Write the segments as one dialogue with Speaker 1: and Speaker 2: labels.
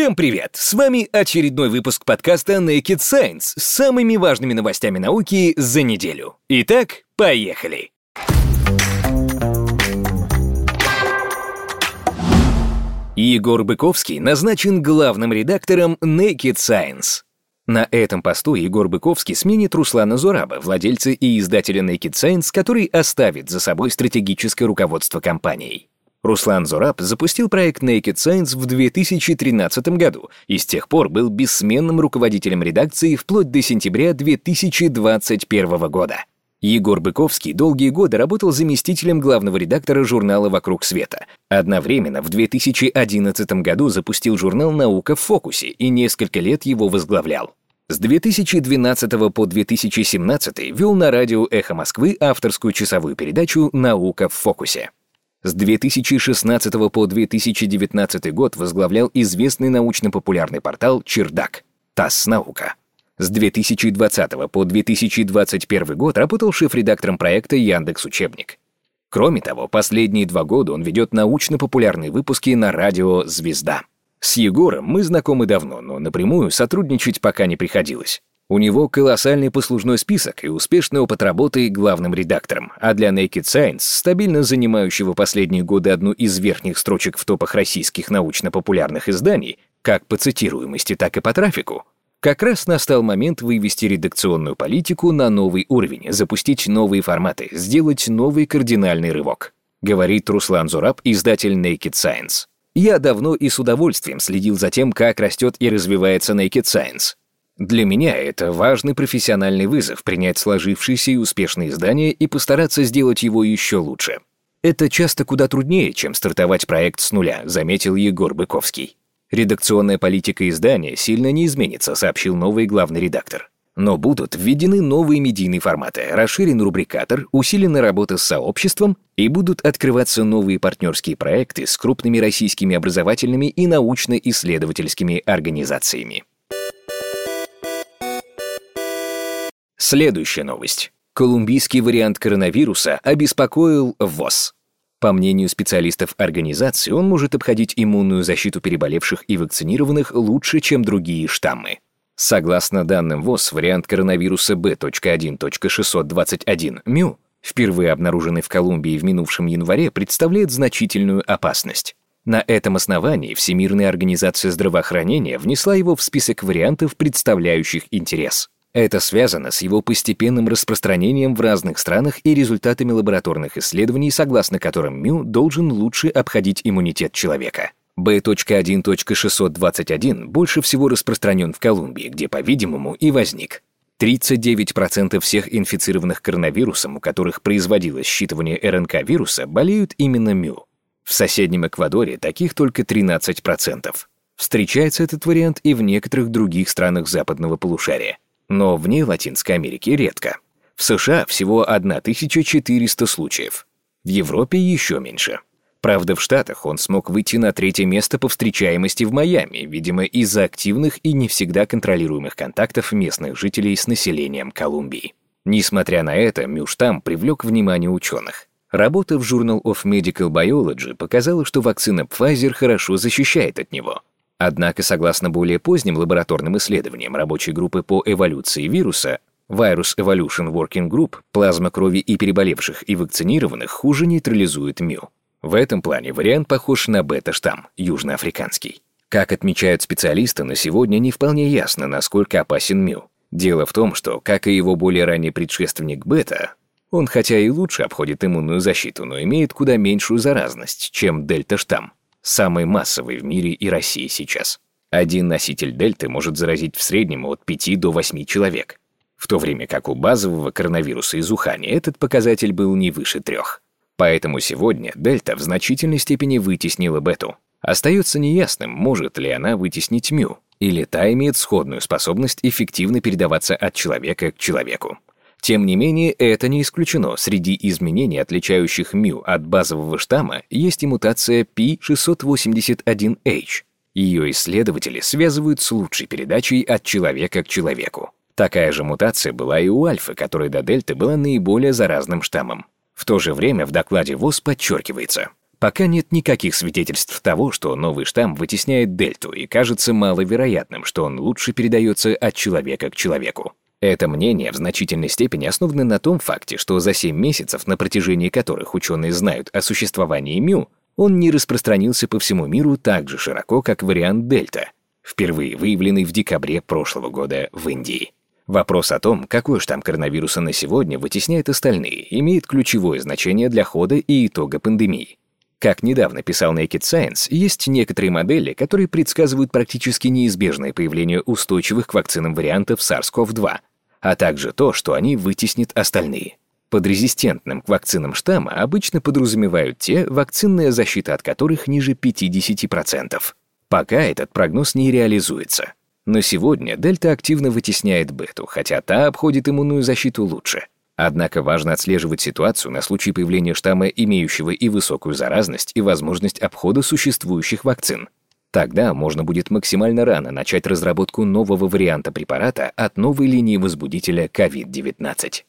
Speaker 1: Всем привет! С вами очередной выпуск подкаста Naked Science с самыми важными новостями науки за неделю. Итак, поехали! Егор Быковский назначен главным редактором Naked Science. На этом посту Егор Быковский сменит Руслана Зураба, владельца и издателя Naked Science, который оставит за собой стратегическое руководство компанией. Руслан Зураб запустил проект Naked Science в 2013 году и с тех пор был бессменным руководителем редакции вплоть до сентября 2021 года. Егор Быковский долгие годы работал заместителем главного редактора журнала «Вокруг света». Одновременно в 2011 году запустил журнал «Наука в фокусе» и несколько лет его возглавлял. С 2012 по 2017 вел на радио «Эхо Москвы» авторскую часовую передачу «Наука в фокусе». С 2016 по 2019 год возглавлял известный научно-популярный портал «Чердак» ТАСС «Наука». С 2020 по 2021 год работал шеф-редактором проекта Яндекс Учебник. Кроме того, последние два года он ведет научно-популярные выпуски на радио «Звезда». С Егором мы знакомы давно, но напрямую сотрудничать пока не приходилось. У него колоссальный послужной список и успешный опыт работы главным редактором, а для Naked Science, стабильно занимающего последние годы одну из верхних строчек в топах российских научно-популярных изданий, как по цитируемости, так и по трафику, как раз настал момент вывести редакционную политику на новый уровень, запустить новые форматы, сделать новый кардинальный рывок, говорит Руслан Зураб, издатель Naked Science. Я давно и с удовольствием следил за тем, как растет и развивается Naked Science. Для меня это важный профессиональный вызов принять сложившееся и успешное издание и постараться сделать его еще лучше. Это часто куда труднее, чем стартовать проект с нуля, заметил Егор Быковский. Редакционная политика издания сильно не изменится, сообщил новый главный редактор. Но будут введены новые медийные форматы, расширен рубрикатор, усилена работа с сообществом и будут открываться новые партнерские проекты с крупными российскими образовательными и научно-исследовательскими организациями. Следующая новость. Колумбийский вариант коронавируса обеспокоил ВОЗ. По мнению специалистов организации, он может обходить иммунную защиту переболевших и вакцинированных лучше, чем другие штаммы. Согласно данным ВОЗ, вариант коронавируса B.1.621 МЮ, впервые обнаруженный в Колумбии в минувшем январе, представляет значительную опасность. На этом основании Всемирная организация здравоохранения внесла его в список вариантов, представляющих интерес. Это связано с его постепенным распространением в разных странах и результатами лабораторных исследований, согласно которым МЮ должен лучше обходить иммунитет человека. B.1.621 больше всего распространен в Колумбии, где, по-видимому, и возник. 39% всех инфицированных коронавирусом, у которых производилось считывание РНК вируса, болеют именно МЮ. В соседнем Эквадоре таких только 13%. Встречается этот вариант и в некоторых других странах западного полушария но вне Латинской Америки редко. В США всего 1400 случаев. В Европе еще меньше. Правда, в Штатах он смог выйти на третье место по встречаемости в Майами, видимо, из-за активных и не всегда контролируемых контактов местных жителей с населением Колумбии. Несмотря на это, Мюштам привлек внимание ученых. Работа в Journal of Medical Biology показала, что вакцина Pfizer хорошо защищает от него. Однако, согласно более поздним лабораторным исследованиям рабочей группы по эволюции вируса, Virus Evolution Working Group, плазма крови и переболевших и вакцинированных хуже нейтрализует МЮ. В этом плане вариант похож на бета-штамм, южноафриканский. Как отмечают специалисты, на сегодня не вполне ясно, насколько опасен МЮ. Дело в том, что, как и его более ранний предшественник бета, он хотя и лучше обходит иммунную защиту, но имеет куда меньшую заразность, чем дельта-штамм самый массовый в мире и России сейчас. Один носитель дельты может заразить в среднем от 5 до 8 человек, в то время как у базового коронавируса из Ухани этот показатель был не выше трех. Поэтому сегодня дельта в значительной степени вытеснила бету. Остается неясным, может ли она вытеснить мю, или та имеет сходную способность эффективно передаваться от человека к человеку. Тем не менее, это не исключено. Среди изменений, отличающих МЮ от базового штамма, есть и мутация P681H. Ее исследователи связывают с лучшей передачей от человека к человеку. Такая же мутация была и у альфа, которая до дельты была наиболее заразным штаммом. В то же время в докладе ВОЗ подчеркивается, Пока нет никаких свидетельств того, что новый штамм вытесняет дельту, и кажется маловероятным, что он лучше передается от человека к человеку. Это мнение в значительной степени основано на том факте, что за 7 месяцев, на протяжении которых ученые знают о существовании МЮ, он не распространился по всему миру так же широко, как вариант дельта, впервые выявленный в декабре прошлого года в Индии. Вопрос о том, какой штамм коронавируса на сегодня вытесняет остальные, имеет ключевое значение для хода и итога пандемии. Как недавно писал Naked Science, есть некоторые модели, которые предсказывают практически неизбежное появление устойчивых к вакцинам вариантов SARS-CoV-2, а также то, что они вытеснят остальные. Под резистентным к вакцинам штамма обычно подразумевают те, вакцинная защита от которых ниже 50%. Пока этот прогноз не реализуется. Но сегодня дельта активно вытесняет бету, хотя та обходит иммунную защиту лучше. Однако важно отслеживать ситуацию на случай появления штамма, имеющего и высокую заразность, и возможность обхода существующих вакцин. Тогда можно будет максимально рано начать разработку нового варианта препарата от новой линии возбудителя COVID-19.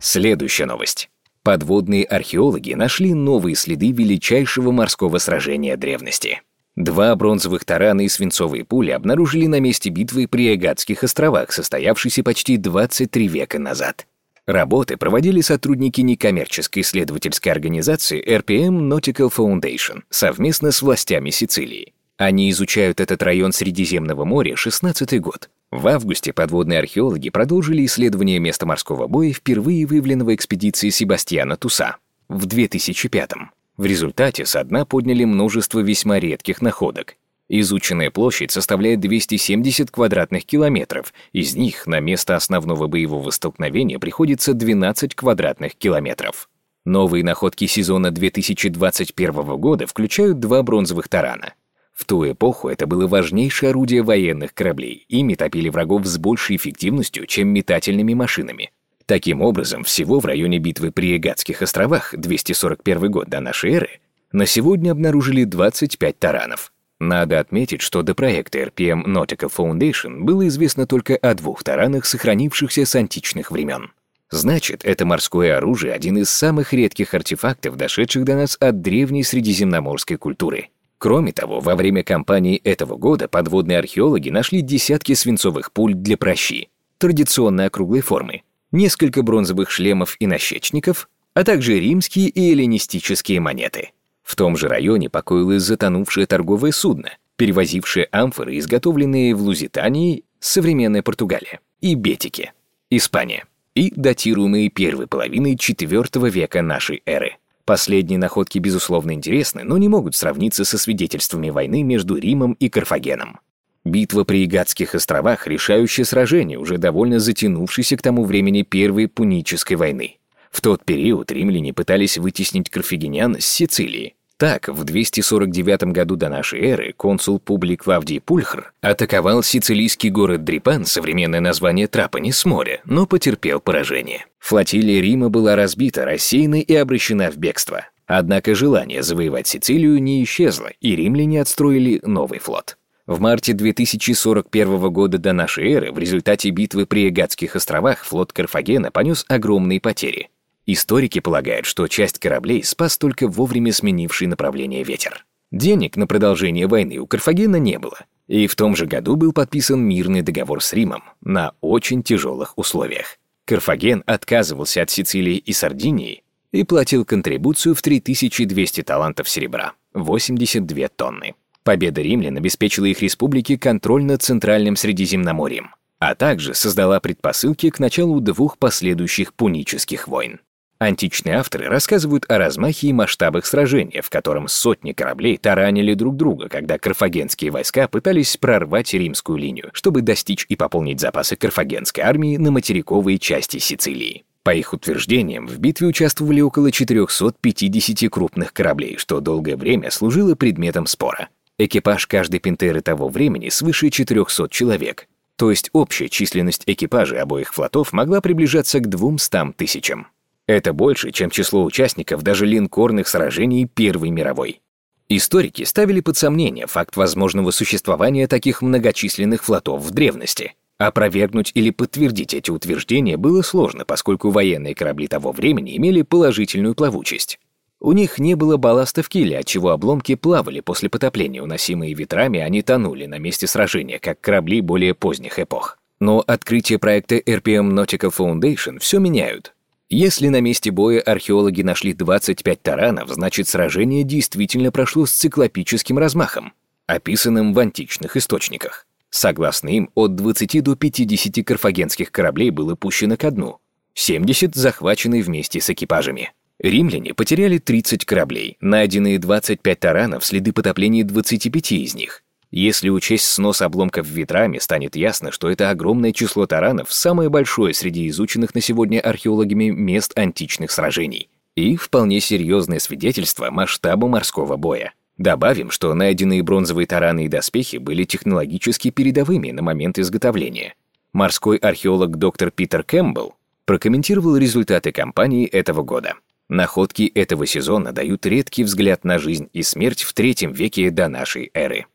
Speaker 1: Следующая новость. Подводные археологи нашли новые следы величайшего морского сражения древности. Два бронзовых тарана и свинцовые пули обнаружили на месте битвы при Агатских островах, состоявшейся почти 23 века назад. Работы проводили сотрудники некоммерческой исследовательской организации RPM Nautical Foundation совместно с властями Сицилии. Они изучают этот район Средиземного моря 16 год. В августе подводные археологи продолжили исследование места морского боя, впервые выявленного экспедицией Себастьяна Туса в 2005 -м. В результате со дна подняли множество весьма редких находок. Изученная площадь составляет 270 квадратных километров, из них на место основного боевого столкновения приходится 12 квадратных километров. Новые находки сезона 2021 года включают два бронзовых тарана. В ту эпоху это было важнейшее орудие военных кораблей, ими топили врагов с большей эффективностью, чем метательными машинами. Таким образом, всего в районе битвы при Эгатских островах 241 год до нашей эры на сегодня обнаружили 25 таранов. Надо отметить, что до проекта RPM Nautical Foundation было известно только о двух таранах, сохранившихся с античных времен. Значит, это морское оружие – один из самых редких артефактов, дошедших до нас от древней средиземноморской культуры. Кроме того, во время кампании этого года подводные археологи нашли десятки свинцовых пуль для прощи, традиционной округлой формы, несколько бронзовых шлемов и нащечников, а также римские и эллинистические монеты. В том же районе покоилось затонувшее торговое судно, перевозившее амфоры, изготовленные в Лузитании, современная Португалия, и Бетике, Испания, и датируемые первой половиной IV века нашей эры. Последние находки, безусловно, интересны, но не могут сравниться со свидетельствами войны между Римом и Карфагеном. Битва при Игатских островах – решающее сражение, уже довольно затянувшееся к тому времени Первой Пунической войны. В тот период римляне пытались вытеснить карфагенян с Сицилии. Так, в 249 году до нашей эры консул Публий Клавдий Пульхр атаковал сицилийский город Дрипан, современное название Трапани, с моря, но потерпел поражение. Флотилия Рима была разбита, рассеяна и обращена в бегство. Однако желание завоевать Сицилию не исчезло, и римляне отстроили новый флот. В марте 2041 года до нашей эры в результате битвы при Эгатских островах флот Карфагена понес огромные потери. Историки полагают, что часть кораблей спас только вовремя сменивший направление ветер. Денег на продолжение войны у Карфагена не было, и в том же году был подписан мирный договор с Римом на очень тяжелых условиях. Карфаген отказывался от Сицилии и Сардинии и платил контрибуцию в 3200 талантов серебра, 82 тонны. Победа римлян обеспечила их республике контроль над Центральным Средиземноморьем, а также создала предпосылки к началу двух последующих пунических войн. Античные авторы рассказывают о размахе и масштабах сражения, в котором сотни кораблей таранили друг друга, когда карфагенские войска пытались прорвать римскую линию, чтобы достичь и пополнить запасы карфагенской армии на материковые части Сицилии. По их утверждениям, в битве участвовали около 450 крупных кораблей, что долгое время служило предметом спора. Экипаж каждой пинтеры того времени свыше 400 человек, то есть общая численность экипажей обоих флотов могла приближаться к 200 тысячам. Это больше, чем число участников даже линкорных сражений Первой мировой. Историки ставили под сомнение факт возможного существования таких многочисленных флотов в древности. Опровергнуть или подтвердить эти утверждения было сложно, поскольку военные корабли того времени имели положительную плавучесть. У них не было балласта в киле, отчего обломки плавали после потопления, уносимые ветрами, они тонули на месте сражения, как корабли более поздних эпох. Но открытие проекта RPM Nautical Foundation все меняют. Если на месте боя археологи нашли 25 таранов, значит сражение действительно прошло с циклопическим размахом, описанным в античных источниках. Согласно им, от 20 до 50 карфагенских кораблей было пущено ко дну, 70 захвачены вместе с экипажами. Римляне потеряли 30 кораблей, найденные 25 таранов, следы потопления 25 из них. Если учесть снос обломков ветрами, станет ясно, что это огромное число таранов самое большое среди изученных на сегодня археологами мест античных сражений. И вполне серьезное свидетельство масштаба морского боя. Добавим, что найденные бронзовые тараны и доспехи были технологически передовыми на момент изготовления. Морской археолог доктор Питер Кэмпбелл прокомментировал результаты кампании этого года. Находки этого сезона дают редкий взгляд на жизнь и смерть в третьем веке до нашей эры.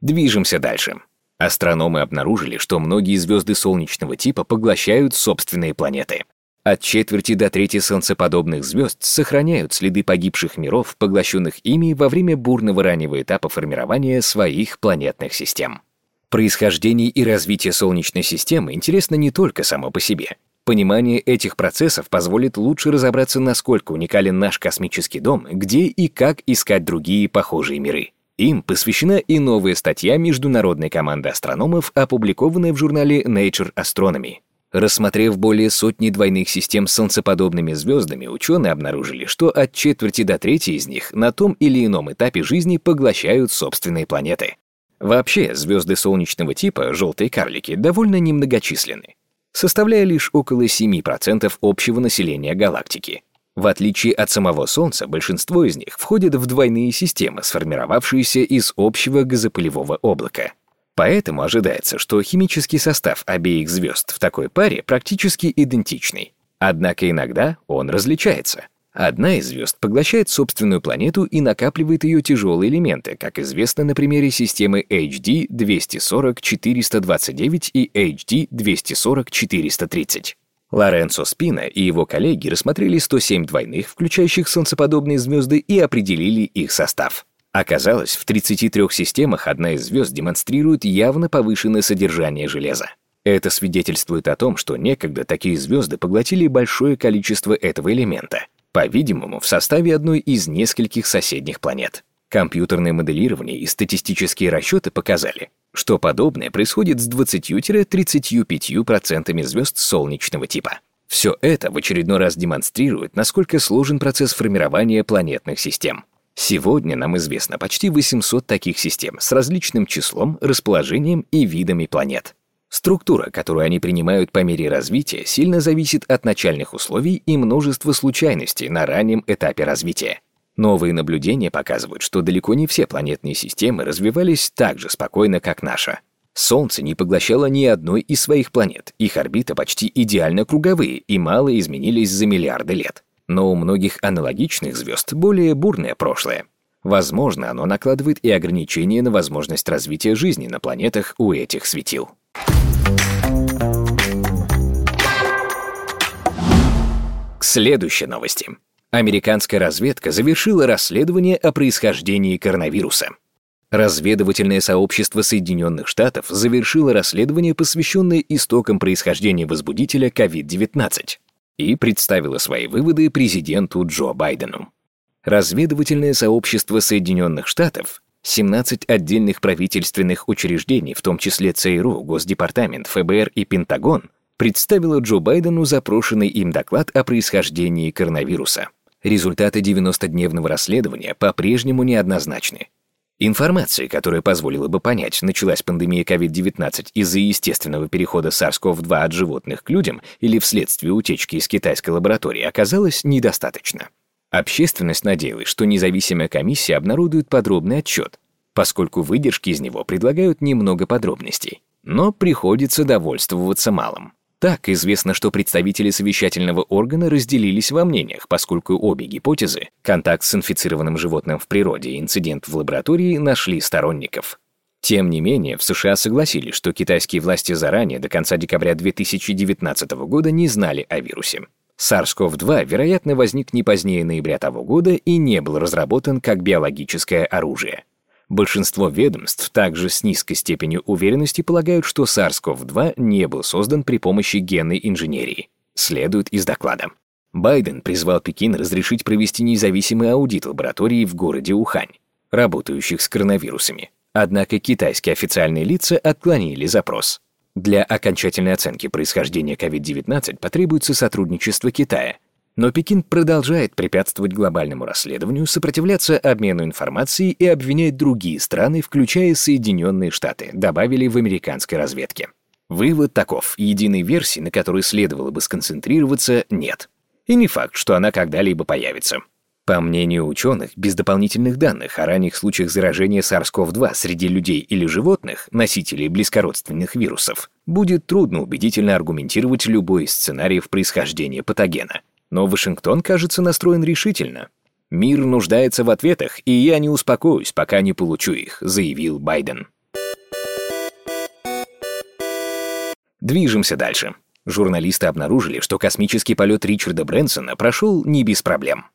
Speaker 1: Движемся дальше. Астрономы обнаружили, что многие звезды солнечного типа поглощают собственные планеты. От четверти до трети солнцеподобных звезд сохраняют следы погибших миров, поглощенных ими во время бурного раннего этапа формирования своих планетных систем. Происхождение и развитие Солнечной системы интересно не только само по себе. Понимание этих процессов позволит лучше разобраться, насколько уникален наш космический дом, где и как искать другие похожие миры. Им посвящена и новая статья международной команды астрономов, опубликованная в журнале Nature Astronomy. Рассмотрев более сотни двойных систем с солнцеподобными звездами, ученые обнаружили, что от четверти до трети из них на том или ином этапе жизни поглощают собственные планеты. Вообще, звезды солнечного типа, желтые карлики, довольно немногочисленны, составляя лишь около 7% общего населения галактики. В отличие от самого Солнца, большинство из них входят в двойные системы, сформировавшиеся из общего газопылевого облака. Поэтому ожидается, что химический состав обеих звезд в такой паре практически идентичный. Однако иногда он различается. Одна из звезд поглощает собственную планету и накапливает ее тяжелые элементы, как известно на примере системы HD 240-429 и HD 240-430. Лоренцо Спина и его коллеги рассмотрели 107 двойных, включающих солнцеподобные звезды, и определили их состав. Оказалось, в 33 системах одна из звезд демонстрирует явно повышенное содержание железа. Это свидетельствует о том, что некогда такие звезды поглотили большое количество этого элемента, по-видимому, в составе одной из нескольких соседних планет. Компьютерное моделирование и статистические расчеты показали, что подобное происходит с 20-35% звезд солнечного типа. Все это в очередной раз демонстрирует, насколько сложен процесс формирования планетных систем. Сегодня нам известно почти 800 таких систем с различным числом, расположением и видами планет. Структура, которую они принимают по мере развития, сильно зависит от начальных условий и множества случайностей на раннем этапе развития. Новые наблюдения показывают, что далеко не все планетные системы развивались так же спокойно, как наша. Солнце не поглощало ни одной из своих планет, их орбиты почти идеально круговые и мало изменились за миллиарды лет но у многих аналогичных звезд более бурное прошлое. Возможно, оно накладывает и ограничения на возможность развития жизни на планетах у этих светил. К следующей новости. Американская разведка завершила расследование о происхождении коронавируса. Разведывательное сообщество Соединенных Штатов завершило расследование, посвященное истокам происхождения возбудителя COVID-19 и представила свои выводы президенту Джо Байдену. Разведывательное сообщество Соединенных Штатов, 17 отдельных правительственных учреждений, в том числе ЦРУ, Госдепартамент, ФБР и Пентагон, представило Джо Байдену запрошенный им доклад о происхождении коронавируса. Результаты 90-дневного расследования по-прежнему неоднозначны. Информации, которая позволила бы понять, началась пандемия COVID-19 из-за естественного перехода SARS-CoV-2 от животных к людям или вследствие утечки из китайской лаборатории, оказалось недостаточно. Общественность надеялась, что независимая комиссия обнародует подробный отчет, поскольку выдержки из него предлагают немного подробностей. Но приходится довольствоваться малым. Так, известно, что представители совещательного органа разделились во мнениях, поскольку обе гипотезы — контакт с инфицированным животным в природе и инцидент в лаборатории — нашли сторонников. Тем не менее, в США согласились, что китайские власти заранее, до конца декабря 2019 года, не знали о вирусе. SARS-CoV-2, вероятно, возник не позднее ноября того года и не был разработан как биологическое оружие. Большинство ведомств также с низкой степенью уверенности полагают, что SARS-CoV-2 не был создан при помощи генной инженерии. Следует из доклада. Байден призвал Пекин разрешить провести независимый аудит лаборатории в городе Ухань, работающих с коронавирусами. Однако китайские официальные лица отклонили запрос. Для окончательной оценки происхождения COVID-19 потребуется сотрудничество Китая – но Пекин продолжает препятствовать глобальному расследованию, сопротивляться обмену информацией и обвинять другие страны, включая Соединенные Штаты, добавили в американской разведке. Вывод таков. Единой версии, на которой следовало бы сконцентрироваться, нет. И не факт, что она когда-либо появится. По мнению ученых, без дополнительных данных о ранних случаях заражения SARS-CoV-2 среди людей или животных, носителей близкородственных вирусов, будет трудно убедительно аргументировать любой из сценариев происхождения патогена, но Вашингтон, кажется, настроен решительно. «Мир нуждается в ответах, и я не успокоюсь, пока не получу их», заявил Байден. Движемся дальше. Журналисты обнаружили, что космический полет Ричарда Брэнсона прошел не без проблем.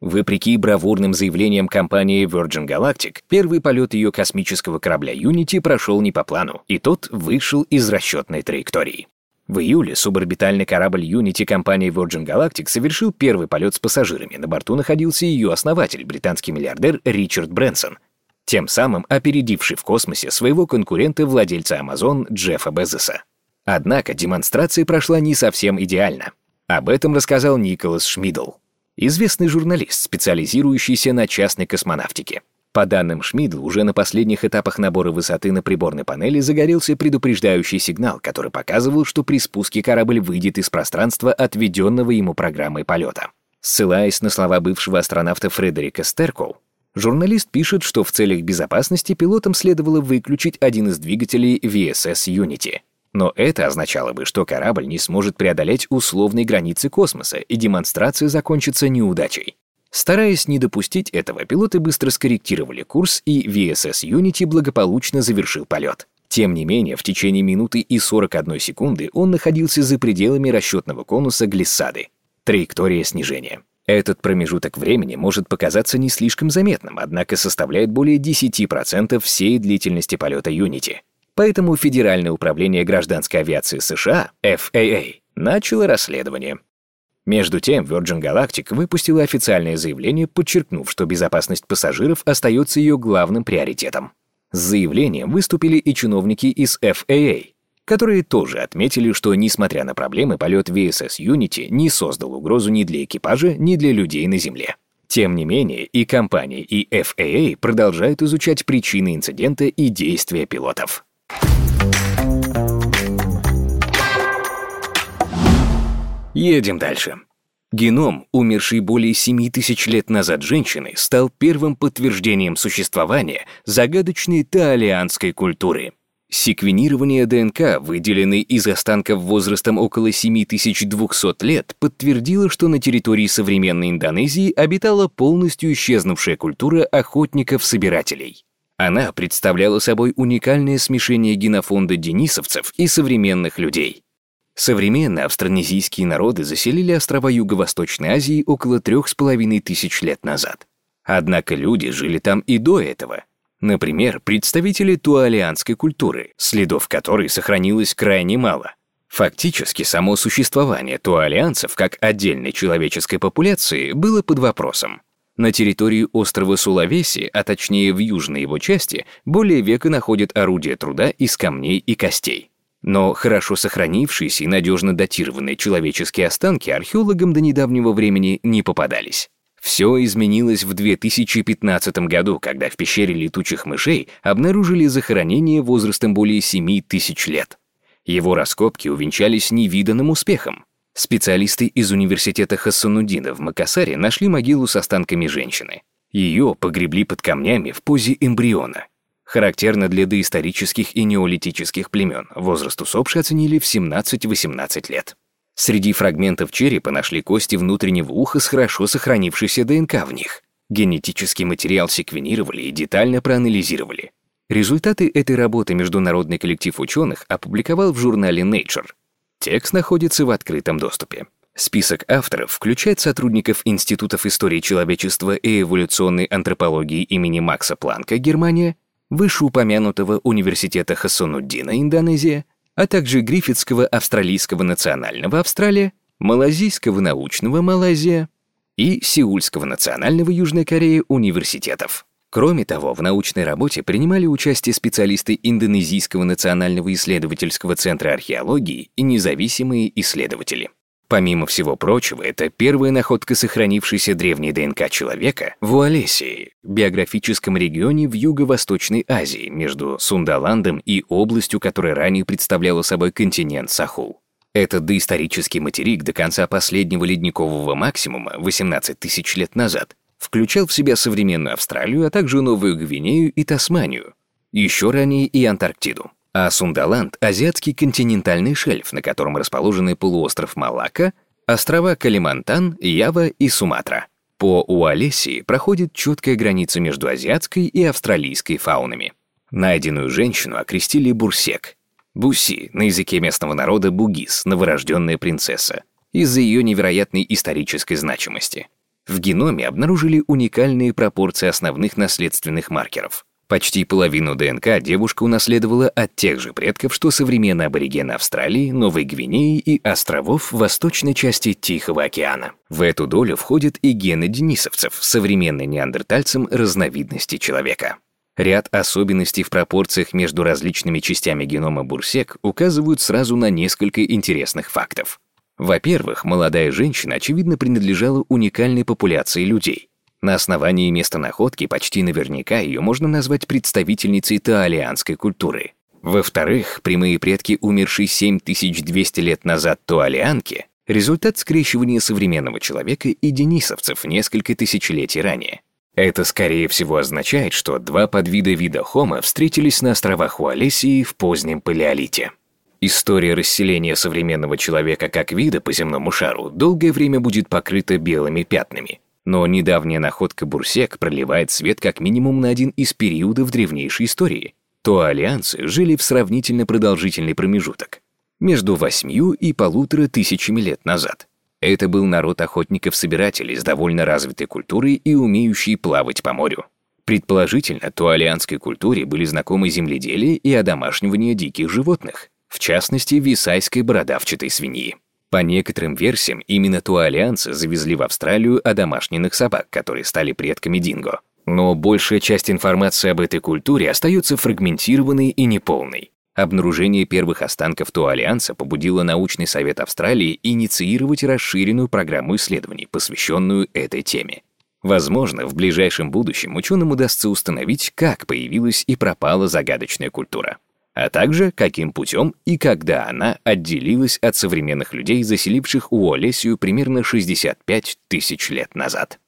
Speaker 1: Вопреки бравурным заявлениям компании Virgin Galactic, первый полет ее космического корабля Unity прошел не по плану, и тот вышел из расчетной траектории. В июле суборбитальный корабль Unity компании Virgin Galactic совершил первый полет с пассажирами. На борту находился ее основатель, британский миллиардер Ричард Брэнсон, тем самым опередивший в космосе своего конкурента-владельца Amazon Джеффа Безоса. Однако демонстрация прошла не совсем идеально. Об этом рассказал Николас Шмидл, известный журналист, специализирующийся на частной космонавтике. По данным Шмидл, уже на последних этапах набора высоты на приборной панели загорелся предупреждающий сигнал, который показывал, что при спуске корабль выйдет из пространства, отведенного ему программой полета. Ссылаясь на слова бывшего астронавта Фредерика Стеркоу, журналист пишет, что в целях безопасности пилотам следовало выключить один из двигателей VSS Unity. Но это означало бы, что корабль не сможет преодолеть условные границы космоса, и демонстрация закончится неудачей. Стараясь не допустить этого, пилоты быстро скорректировали курс, и VSS Unity благополучно завершил полет. Тем не менее, в течение минуты и 41 секунды он находился за пределами расчетного конуса глиссады. Траектория снижения. Этот промежуток времени может показаться не слишком заметным, однако составляет более 10% всей длительности полета Unity. Поэтому Федеральное управление гражданской авиации США, FAA, начало расследование. Между тем, Virgin Galactic выпустила официальное заявление, подчеркнув, что безопасность пассажиров остается ее главным приоритетом. С заявлением выступили и чиновники из FAA, которые тоже отметили, что, несмотря на проблемы, полет VSS Unity не создал угрозу ни для экипажа, ни для людей на Земле. Тем не менее, и компания, и FAA продолжают изучать причины инцидента и действия пилотов. Едем дальше. Геном, умерший более 7 тысяч лет назад женщины, стал первым подтверждением существования загадочной таолианской культуры. Секвенирование ДНК, выделенной из останков возрастом около 7200 лет, подтвердило, что на территории современной Индонезии обитала полностью исчезнувшая культура охотников-собирателей. Она представляла собой уникальное смешение генофонда денисовцев и современных людей. Современные австронезийские народы заселили острова Юго-Восточной Азии около трех с половиной тысяч лет назад. Однако люди жили там и до этого. Например, представители туалианской культуры, следов которой сохранилось крайне мало. Фактически, само существование туалианцев как отдельной человеческой популяции было под вопросом. На территории острова Сулавеси, а точнее в южной его части, более века находят орудия труда из камней и костей. Но хорошо сохранившиеся и надежно датированные человеческие останки археологам до недавнего времени не попадались. Все изменилось в 2015 году, когда в пещере летучих мышей обнаружили захоронение возрастом более 7 тысяч лет. Его раскопки увенчались невиданным успехом. Специалисты из университета Хассанудина в Макасаре нашли могилу с останками женщины. Ее погребли под камнями в позе эмбриона характерно для доисторических и неолитических племен. Возраст усопшей оценили в 17-18 лет. Среди фрагментов черепа нашли кости внутреннего уха с хорошо сохранившейся ДНК в них. Генетический материал секвенировали и детально проанализировали. Результаты этой работы международный коллектив ученых опубликовал в журнале Nature. Текст находится в открытом доступе. Список авторов включает сотрудников Институтов истории человечества и эволюционной антропологии имени Макса Планка, Германия, вышеупомянутого университета Хасануддина, Индонезия, а также Гриффитского австралийского национального Австралия, Малазийского научного Малайзия и Сеульского национального Южной Кореи университетов. Кроме того, в научной работе принимали участие специалисты Индонезийского национального исследовательского центра археологии и независимые исследователи. Помимо всего прочего, это первая находка сохранившейся древней ДНК человека в Уолесии, биографическом регионе в Юго-Восточной Азии, между Сундаландом и областью, которая ранее представляла собой континент Сахул. Этот доисторический материк до конца последнего ледникового максимума 18 тысяч лет назад включал в себя современную Австралию, а также Новую Гвинею и Тасманию, еще ранее и Антарктиду а Сундаланд — азиатский континентальный шельф, на котором расположены полуостров Малакка, острова Калимантан, Ява и Суматра. По Уалесии проходит четкая граница между азиатской и австралийской фаунами. Найденную женщину окрестили Бурсек. Буси, на языке местного народа Бугис, новорожденная принцесса, из-за ее невероятной исторической значимости. В геноме обнаружили уникальные пропорции основных наследственных маркеров — Почти половину ДНК девушка унаследовала от тех же предков, что современные аборигены Австралии, Новой Гвинеи и островов восточной части Тихого океана. В эту долю входят и гены денисовцев, современные неандертальцам разновидности человека. Ряд особенностей в пропорциях между различными частями генома бурсек указывают сразу на несколько интересных фактов. Во-первых, молодая женщина, очевидно, принадлежала уникальной популяции людей. На основании места находки почти наверняка ее можно назвать представительницей таолианской культуры. Во-вторых, прямые предки умершей 7200 лет назад туалианки — результат скрещивания современного человека и денисовцев несколько тысячелетий ранее. Это, скорее всего, означает, что два подвида вида Homo встретились на островах Уолесии в позднем палеолите. История расселения современного человека как вида по земному шару долгое время будет покрыта белыми пятнами — но недавняя находка Бурсек проливает свет как минимум на один из периодов древнейшей истории. То альянсы жили в сравнительно продолжительный промежуток между восьмью и полутора тысячами лет назад. Это был народ охотников-собирателей с довольно развитой культурой и умеющий плавать по морю. Предположительно, туалианской культуре были знакомы земледелие и одомашнивание диких животных, в частности, висайской бородавчатой свиньи. По некоторым версиям, именно туалианцы завезли в Австралию одомашненных собак, которые стали предками динго. Но большая часть информации об этой культуре остается фрагментированной и неполной. Обнаружение первых останков туалианца побудило научный совет Австралии инициировать расширенную программу исследований, посвященную этой теме. Возможно, в ближайшем будущем ученым удастся установить, как появилась и пропала загадочная культура а также каким путем и когда она отделилась от современных людей, заселивших Уоллесию примерно 65 тысяч лет назад.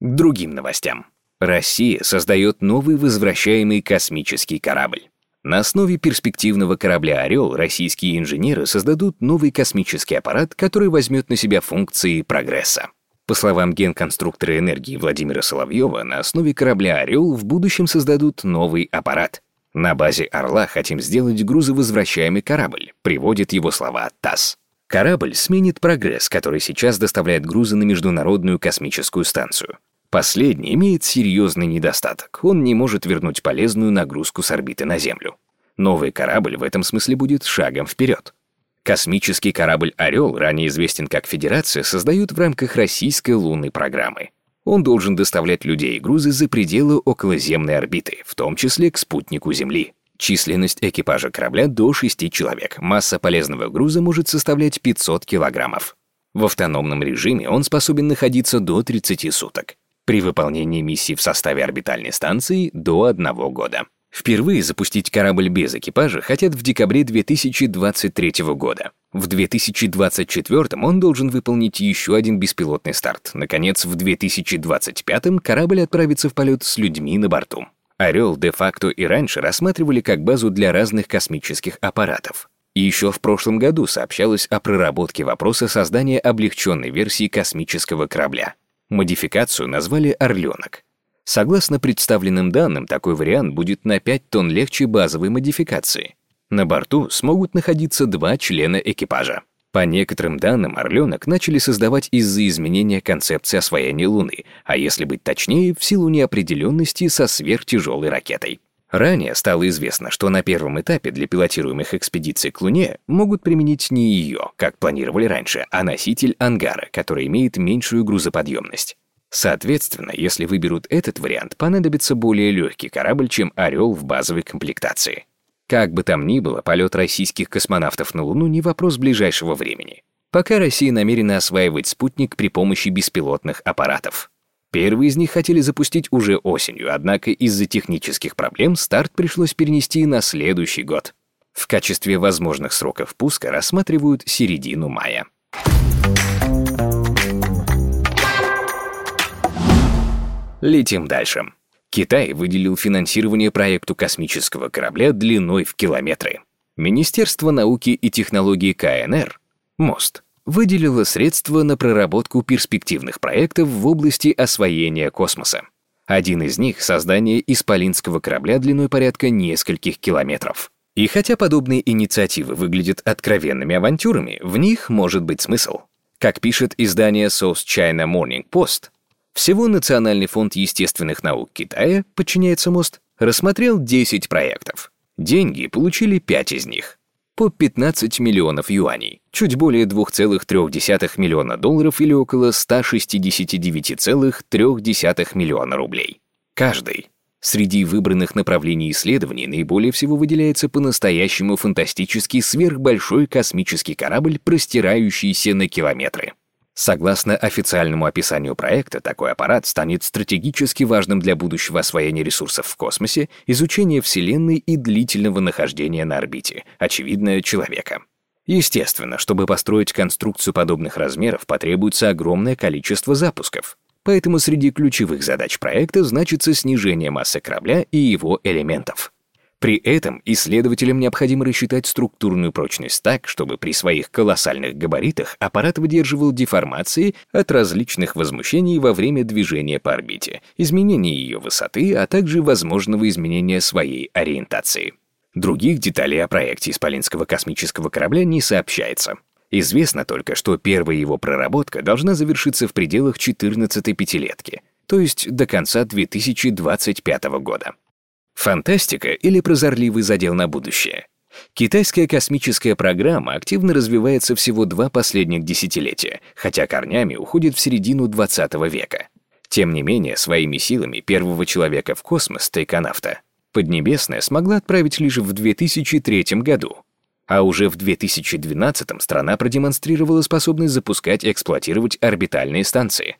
Speaker 1: Другим новостям. Россия создает новый возвращаемый космический корабль. На основе перспективного корабля «Орел» российские инженеры создадут новый космический аппарат, который возьмет на себя функции прогресса. По словам генконструктора энергии Владимира Соловьева, на основе корабля «Орел» в будущем создадут новый аппарат. На базе «Орла» хотим сделать грузовозвращаемый корабль, приводит его слова ТАСС. Корабль сменит «Прогресс», который сейчас доставляет грузы на Международную космическую станцию. Последний имеет серьезный недостаток. Он не может вернуть полезную нагрузку с орбиты на Землю. Новый корабль в этом смысле будет шагом вперед. Космический корабль «Орел», ранее известен как «Федерация», создают в рамках российской лунной программы. Он должен доставлять людей и грузы за пределы околоземной орбиты, в том числе к спутнику Земли. Численность экипажа корабля до 6 человек. Масса полезного груза может составлять 500 килограммов. В автономном режиме он способен находиться до 30 суток. При выполнении миссии в составе орбитальной станции – до одного года. Впервые запустить корабль без экипажа хотят в декабре 2023 года. В 2024 он должен выполнить еще один беспилотный старт. Наконец, в 2025 корабль отправится в полет с людьми на борту. «Орел» де-факто и раньше рассматривали как базу для разных космических аппаратов. И еще в прошлом году сообщалось о проработке вопроса создания облегченной версии космического корабля. Модификацию назвали «Орленок». Согласно представленным данным, такой вариант будет на 5 тонн легче базовой модификации. На борту смогут находиться два члена экипажа. По некоторым данным, «Орленок» начали создавать из-за изменения концепции освоения Луны, а если быть точнее, в силу неопределенности со сверхтяжелой ракетой. Ранее стало известно, что на первом этапе для пилотируемых экспедиций к Луне могут применить не ее, как планировали раньше, а носитель ангара, который имеет меньшую грузоподъемность. Соответственно, если выберут этот вариант, понадобится более легкий корабль, чем «Орел» в базовой комплектации. Как бы там ни было, полет российских космонавтов на Луну не вопрос ближайшего времени. Пока Россия намерена осваивать спутник при помощи беспилотных аппаратов. Первые из них хотели запустить уже осенью, однако из-за технических проблем старт пришлось перенести на следующий год. В качестве возможных сроков пуска рассматривают середину мая. Летим дальше. Китай выделил финансирование проекту космического корабля длиной в километры. Министерство науки и технологий КНР, МОСТ, выделило средства на проработку перспективных проектов в области освоения космоса. Один из них — создание исполинского корабля длиной порядка нескольких километров. И хотя подобные инициативы выглядят откровенными авантюрами, в них может быть смысл. Как пишет издание South China Morning Post, всего Национальный фонд естественных наук Китая, подчиняется МОСТ, рассмотрел 10 проектов. Деньги получили 5 из них. По 15 миллионов юаней, чуть более 2,3 миллиона долларов или около 169,3 миллиона рублей. Каждый. Среди выбранных направлений исследований наиболее всего выделяется по-настоящему фантастический сверхбольшой космический корабль, простирающийся на километры. Согласно официальному описанию проекта, такой аппарат станет стратегически важным для будущего освоения ресурсов в космосе, изучения Вселенной и длительного нахождения на орбите, очевидно, человека. Естественно, чтобы построить конструкцию подобных размеров, потребуется огромное количество запусков. Поэтому среди ключевых задач проекта значится снижение массы корабля и его элементов. При этом исследователям необходимо рассчитать структурную прочность так, чтобы при своих колоссальных габаритах аппарат выдерживал деформации от различных возмущений во время движения по орбите, изменения ее высоты, а также возможного изменения своей ориентации. Других деталей о проекте Исполинского космического корабля не сообщается. Известно только, что первая его проработка должна завершиться в пределах 14-й пятилетки, то есть до конца 2025 года. Фантастика или прозорливый задел на будущее? Китайская космическая программа активно развивается всего два последних десятилетия, хотя корнями уходит в середину 20 века. Тем не менее, своими силами первого человека в космос, тайконавта, Поднебесная смогла отправить лишь в 2003 году. А уже в 2012 страна продемонстрировала способность запускать и эксплуатировать орбитальные станции —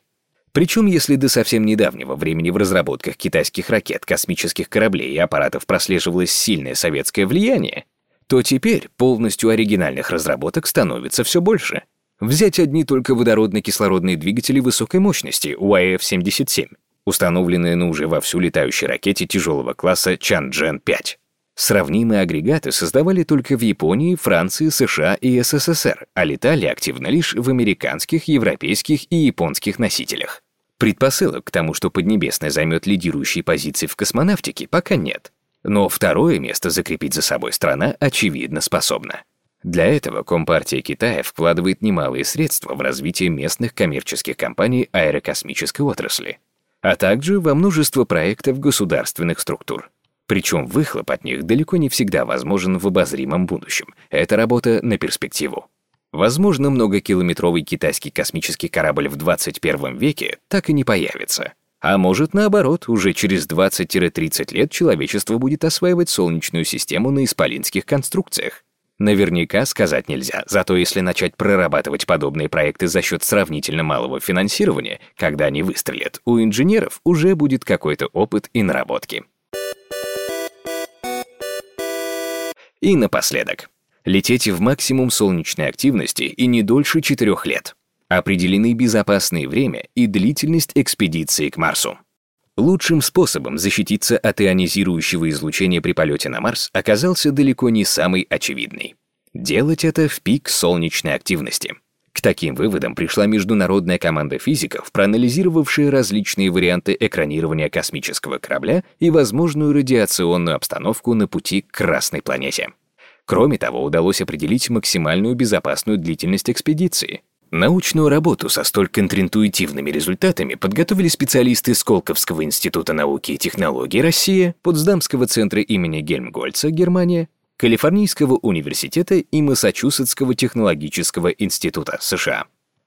Speaker 1: причем, если до совсем недавнего времени в разработках китайских ракет, космических кораблей и аппаратов прослеживалось сильное советское влияние, то теперь полностью оригинальных разработок становится все больше. Взять одни только водородно-кислородные двигатели высокой мощности UAF-77, установленные на уже вовсю летающей ракете тяжелого класса Чанчжэн-5. Сравнимые агрегаты создавали только в Японии, Франции, США и СССР, а летали активно лишь в американских, европейских и японских носителях. Предпосылок к тому, что Поднебесная займет лидирующие позиции в космонавтике, пока нет. Но второе место закрепить за собой страна, очевидно, способна. Для этого Компартия Китая вкладывает немалые средства в развитие местных коммерческих компаний аэрокосмической отрасли, а также во множество проектов государственных структур. Причем выхлоп от них далеко не всегда возможен в обозримом будущем. Это работа на перспективу. Возможно, многокилометровый китайский космический корабль в 21 веке так и не появится. А может, наоборот, уже через 20-30 лет человечество будет осваивать Солнечную систему на исполинских конструкциях. Наверняка сказать нельзя, зато если начать прорабатывать подобные проекты за счет сравнительно малого финансирования, когда они выстрелят, у инженеров уже будет какой-то опыт и наработки. И напоследок. Летите в максимум солнечной активности и не дольше 4 лет. Определены безопасное время и длительность экспедиции к Марсу. Лучшим способом защититься от ионизирующего излучения при полете на Марс оказался далеко не самый очевидный. Делать это в пик солнечной активности. К таким выводам пришла международная команда физиков, проанализировавшая различные варианты экранирования космического корабля и возможную радиационную обстановку на пути к Красной планете. Кроме того, удалось определить максимальную безопасную длительность экспедиции. Научную работу со столь контринтуитивными результатами подготовили специалисты Сколковского института науки и технологий Россия, Потсдамского центра имени Гельмгольца, Германия, Калифорнийского университета и Массачусетского технологического института США.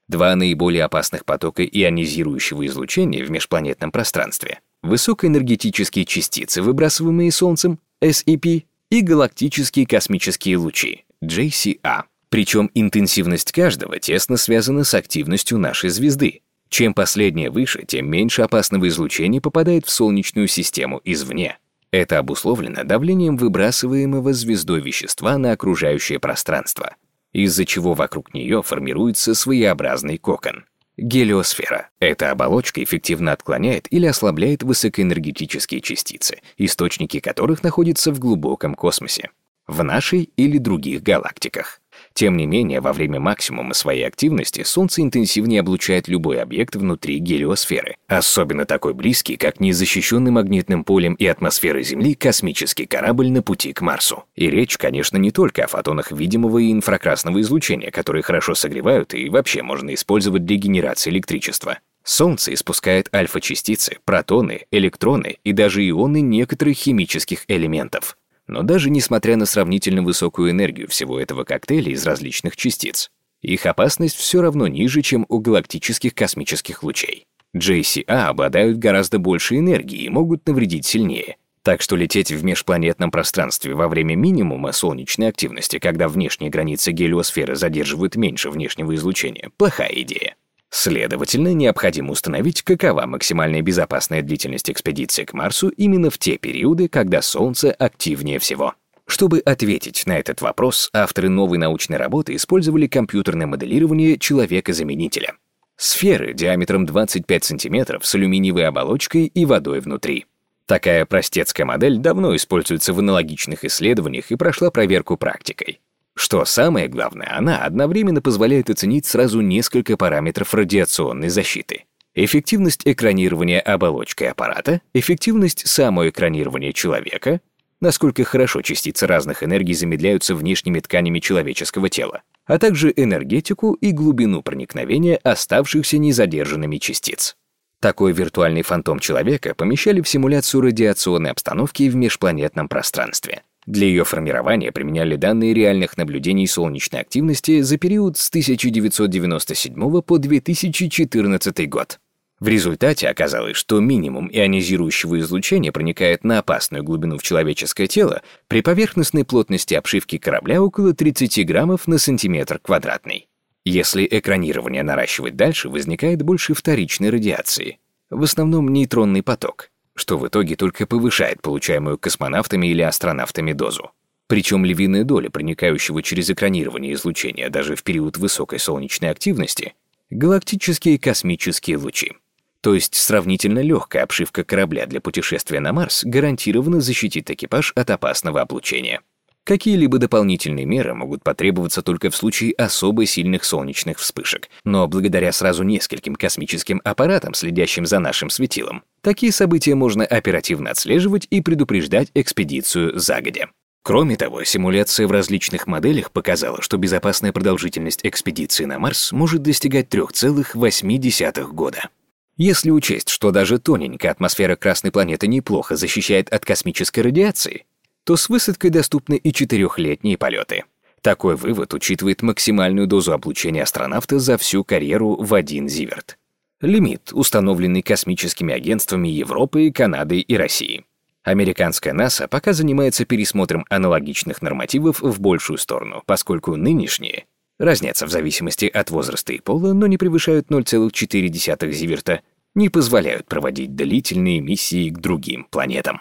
Speaker 1: Два наиболее опасных потока ионизирующего излучения в межпланетном пространстве — высокоэнергетические частицы, выбрасываемые Солнцем, SEP, и галактические космические лучи, JCA. Причем интенсивность каждого тесно связана с активностью нашей звезды. Чем последняя выше, тем меньше опасного излучения попадает в Солнечную систему извне. Это обусловлено давлением выбрасываемого звездой вещества на окружающее пространство, из-за чего вокруг нее формируется своеобразный кокон. Гелиосфера. Эта оболочка эффективно отклоняет или ослабляет высокоэнергетические частицы, источники которых находятся в глубоком космосе, в нашей или других галактиках. Тем не менее, во время максимума своей активности Солнце интенсивнее облучает любой объект внутри гелиосферы, особенно такой близкий, как незащищенный магнитным полем и атмосферой Земли космический корабль на пути к Марсу. И речь, конечно, не только о фотонах видимого и инфракрасного излучения, которые хорошо согревают и вообще можно использовать для генерации электричества. Солнце испускает альфа-частицы, протоны, электроны и даже ионы некоторых химических элементов. Но даже несмотря на сравнительно высокую энергию всего этого коктейля из различных частиц, их опасность все равно ниже, чем у галактических космических лучей. JCA обладают гораздо большей энергией и могут навредить сильнее. Так что лететь в межпланетном пространстве во время минимума солнечной активности, когда внешние границы гелиосферы задерживают меньше внешнего излучения, плохая идея. Следовательно, необходимо установить, какова максимальная безопасная длительность экспедиции к Марсу именно в те периоды, когда Солнце активнее всего. Чтобы ответить на этот вопрос, авторы новой научной работы использовали компьютерное моделирование человека-заменителя. Сферы диаметром 25 см с алюминиевой оболочкой и водой внутри. Такая простецкая модель давно используется в аналогичных исследованиях и прошла проверку практикой. Что самое главное, она одновременно позволяет оценить сразу несколько параметров радиационной защиты. Эффективность экранирования оболочкой аппарата, эффективность самоэкранирования человека, насколько хорошо частицы разных энергий замедляются внешними тканями человеческого тела, а также энергетику и глубину проникновения оставшихся незадержанными частиц. Такой виртуальный фантом человека помещали в симуляцию радиационной обстановки в межпланетном пространстве — для ее формирования применяли данные реальных наблюдений солнечной активности за период с 1997 по 2014 год. В результате оказалось, что минимум ионизирующего излучения проникает на опасную глубину в человеческое тело при поверхностной плотности обшивки корабля около 30 граммов на сантиметр квадратный. Если экранирование наращивать дальше, возникает больше вторичной радиации, в основном нейтронный поток — что в итоге только повышает получаемую космонавтами или астронавтами дозу. Причем львиная доля проникающего через экранирование излучения даже в период высокой солнечной активности — галактические космические лучи. То есть сравнительно легкая обшивка корабля для путешествия на Марс гарантированно защитит экипаж от опасного облучения. Какие-либо дополнительные меры могут потребоваться только в случае особо сильных солнечных вспышек, но благодаря сразу нескольким космическим аппаратам, следящим за нашим светилом, такие события можно оперативно отслеживать и предупреждать экспедицию загодя. Кроме того, симуляция в различных моделях показала, что безопасная продолжительность экспедиции на Марс может достигать 3,8 года. Если учесть, что даже тоненькая атмосфера Красной планеты неплохо защищает от космической радиации, то с высадкой доступны и четырехлетние полеты. Такой вывод учитывает максимальную дозу облучения астронавта за всю карьеру в один зиверт. Лимит, установленный космическими агентствами Европы, Канады и России. Американская НАСА пока занимается пересмотром аналогичных нормативов в большую сторону, поскольку нынешние разнятся в зависимости от возраста и пола, но не превышают 0,4 зиверта, не позволяют проводить длительные миссии к другим планетам.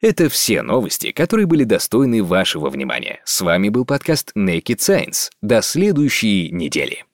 Speaker 1: Это все новости, которые были достойны вашего внимания. С вами был подкаст Naked Science. До следующей недели.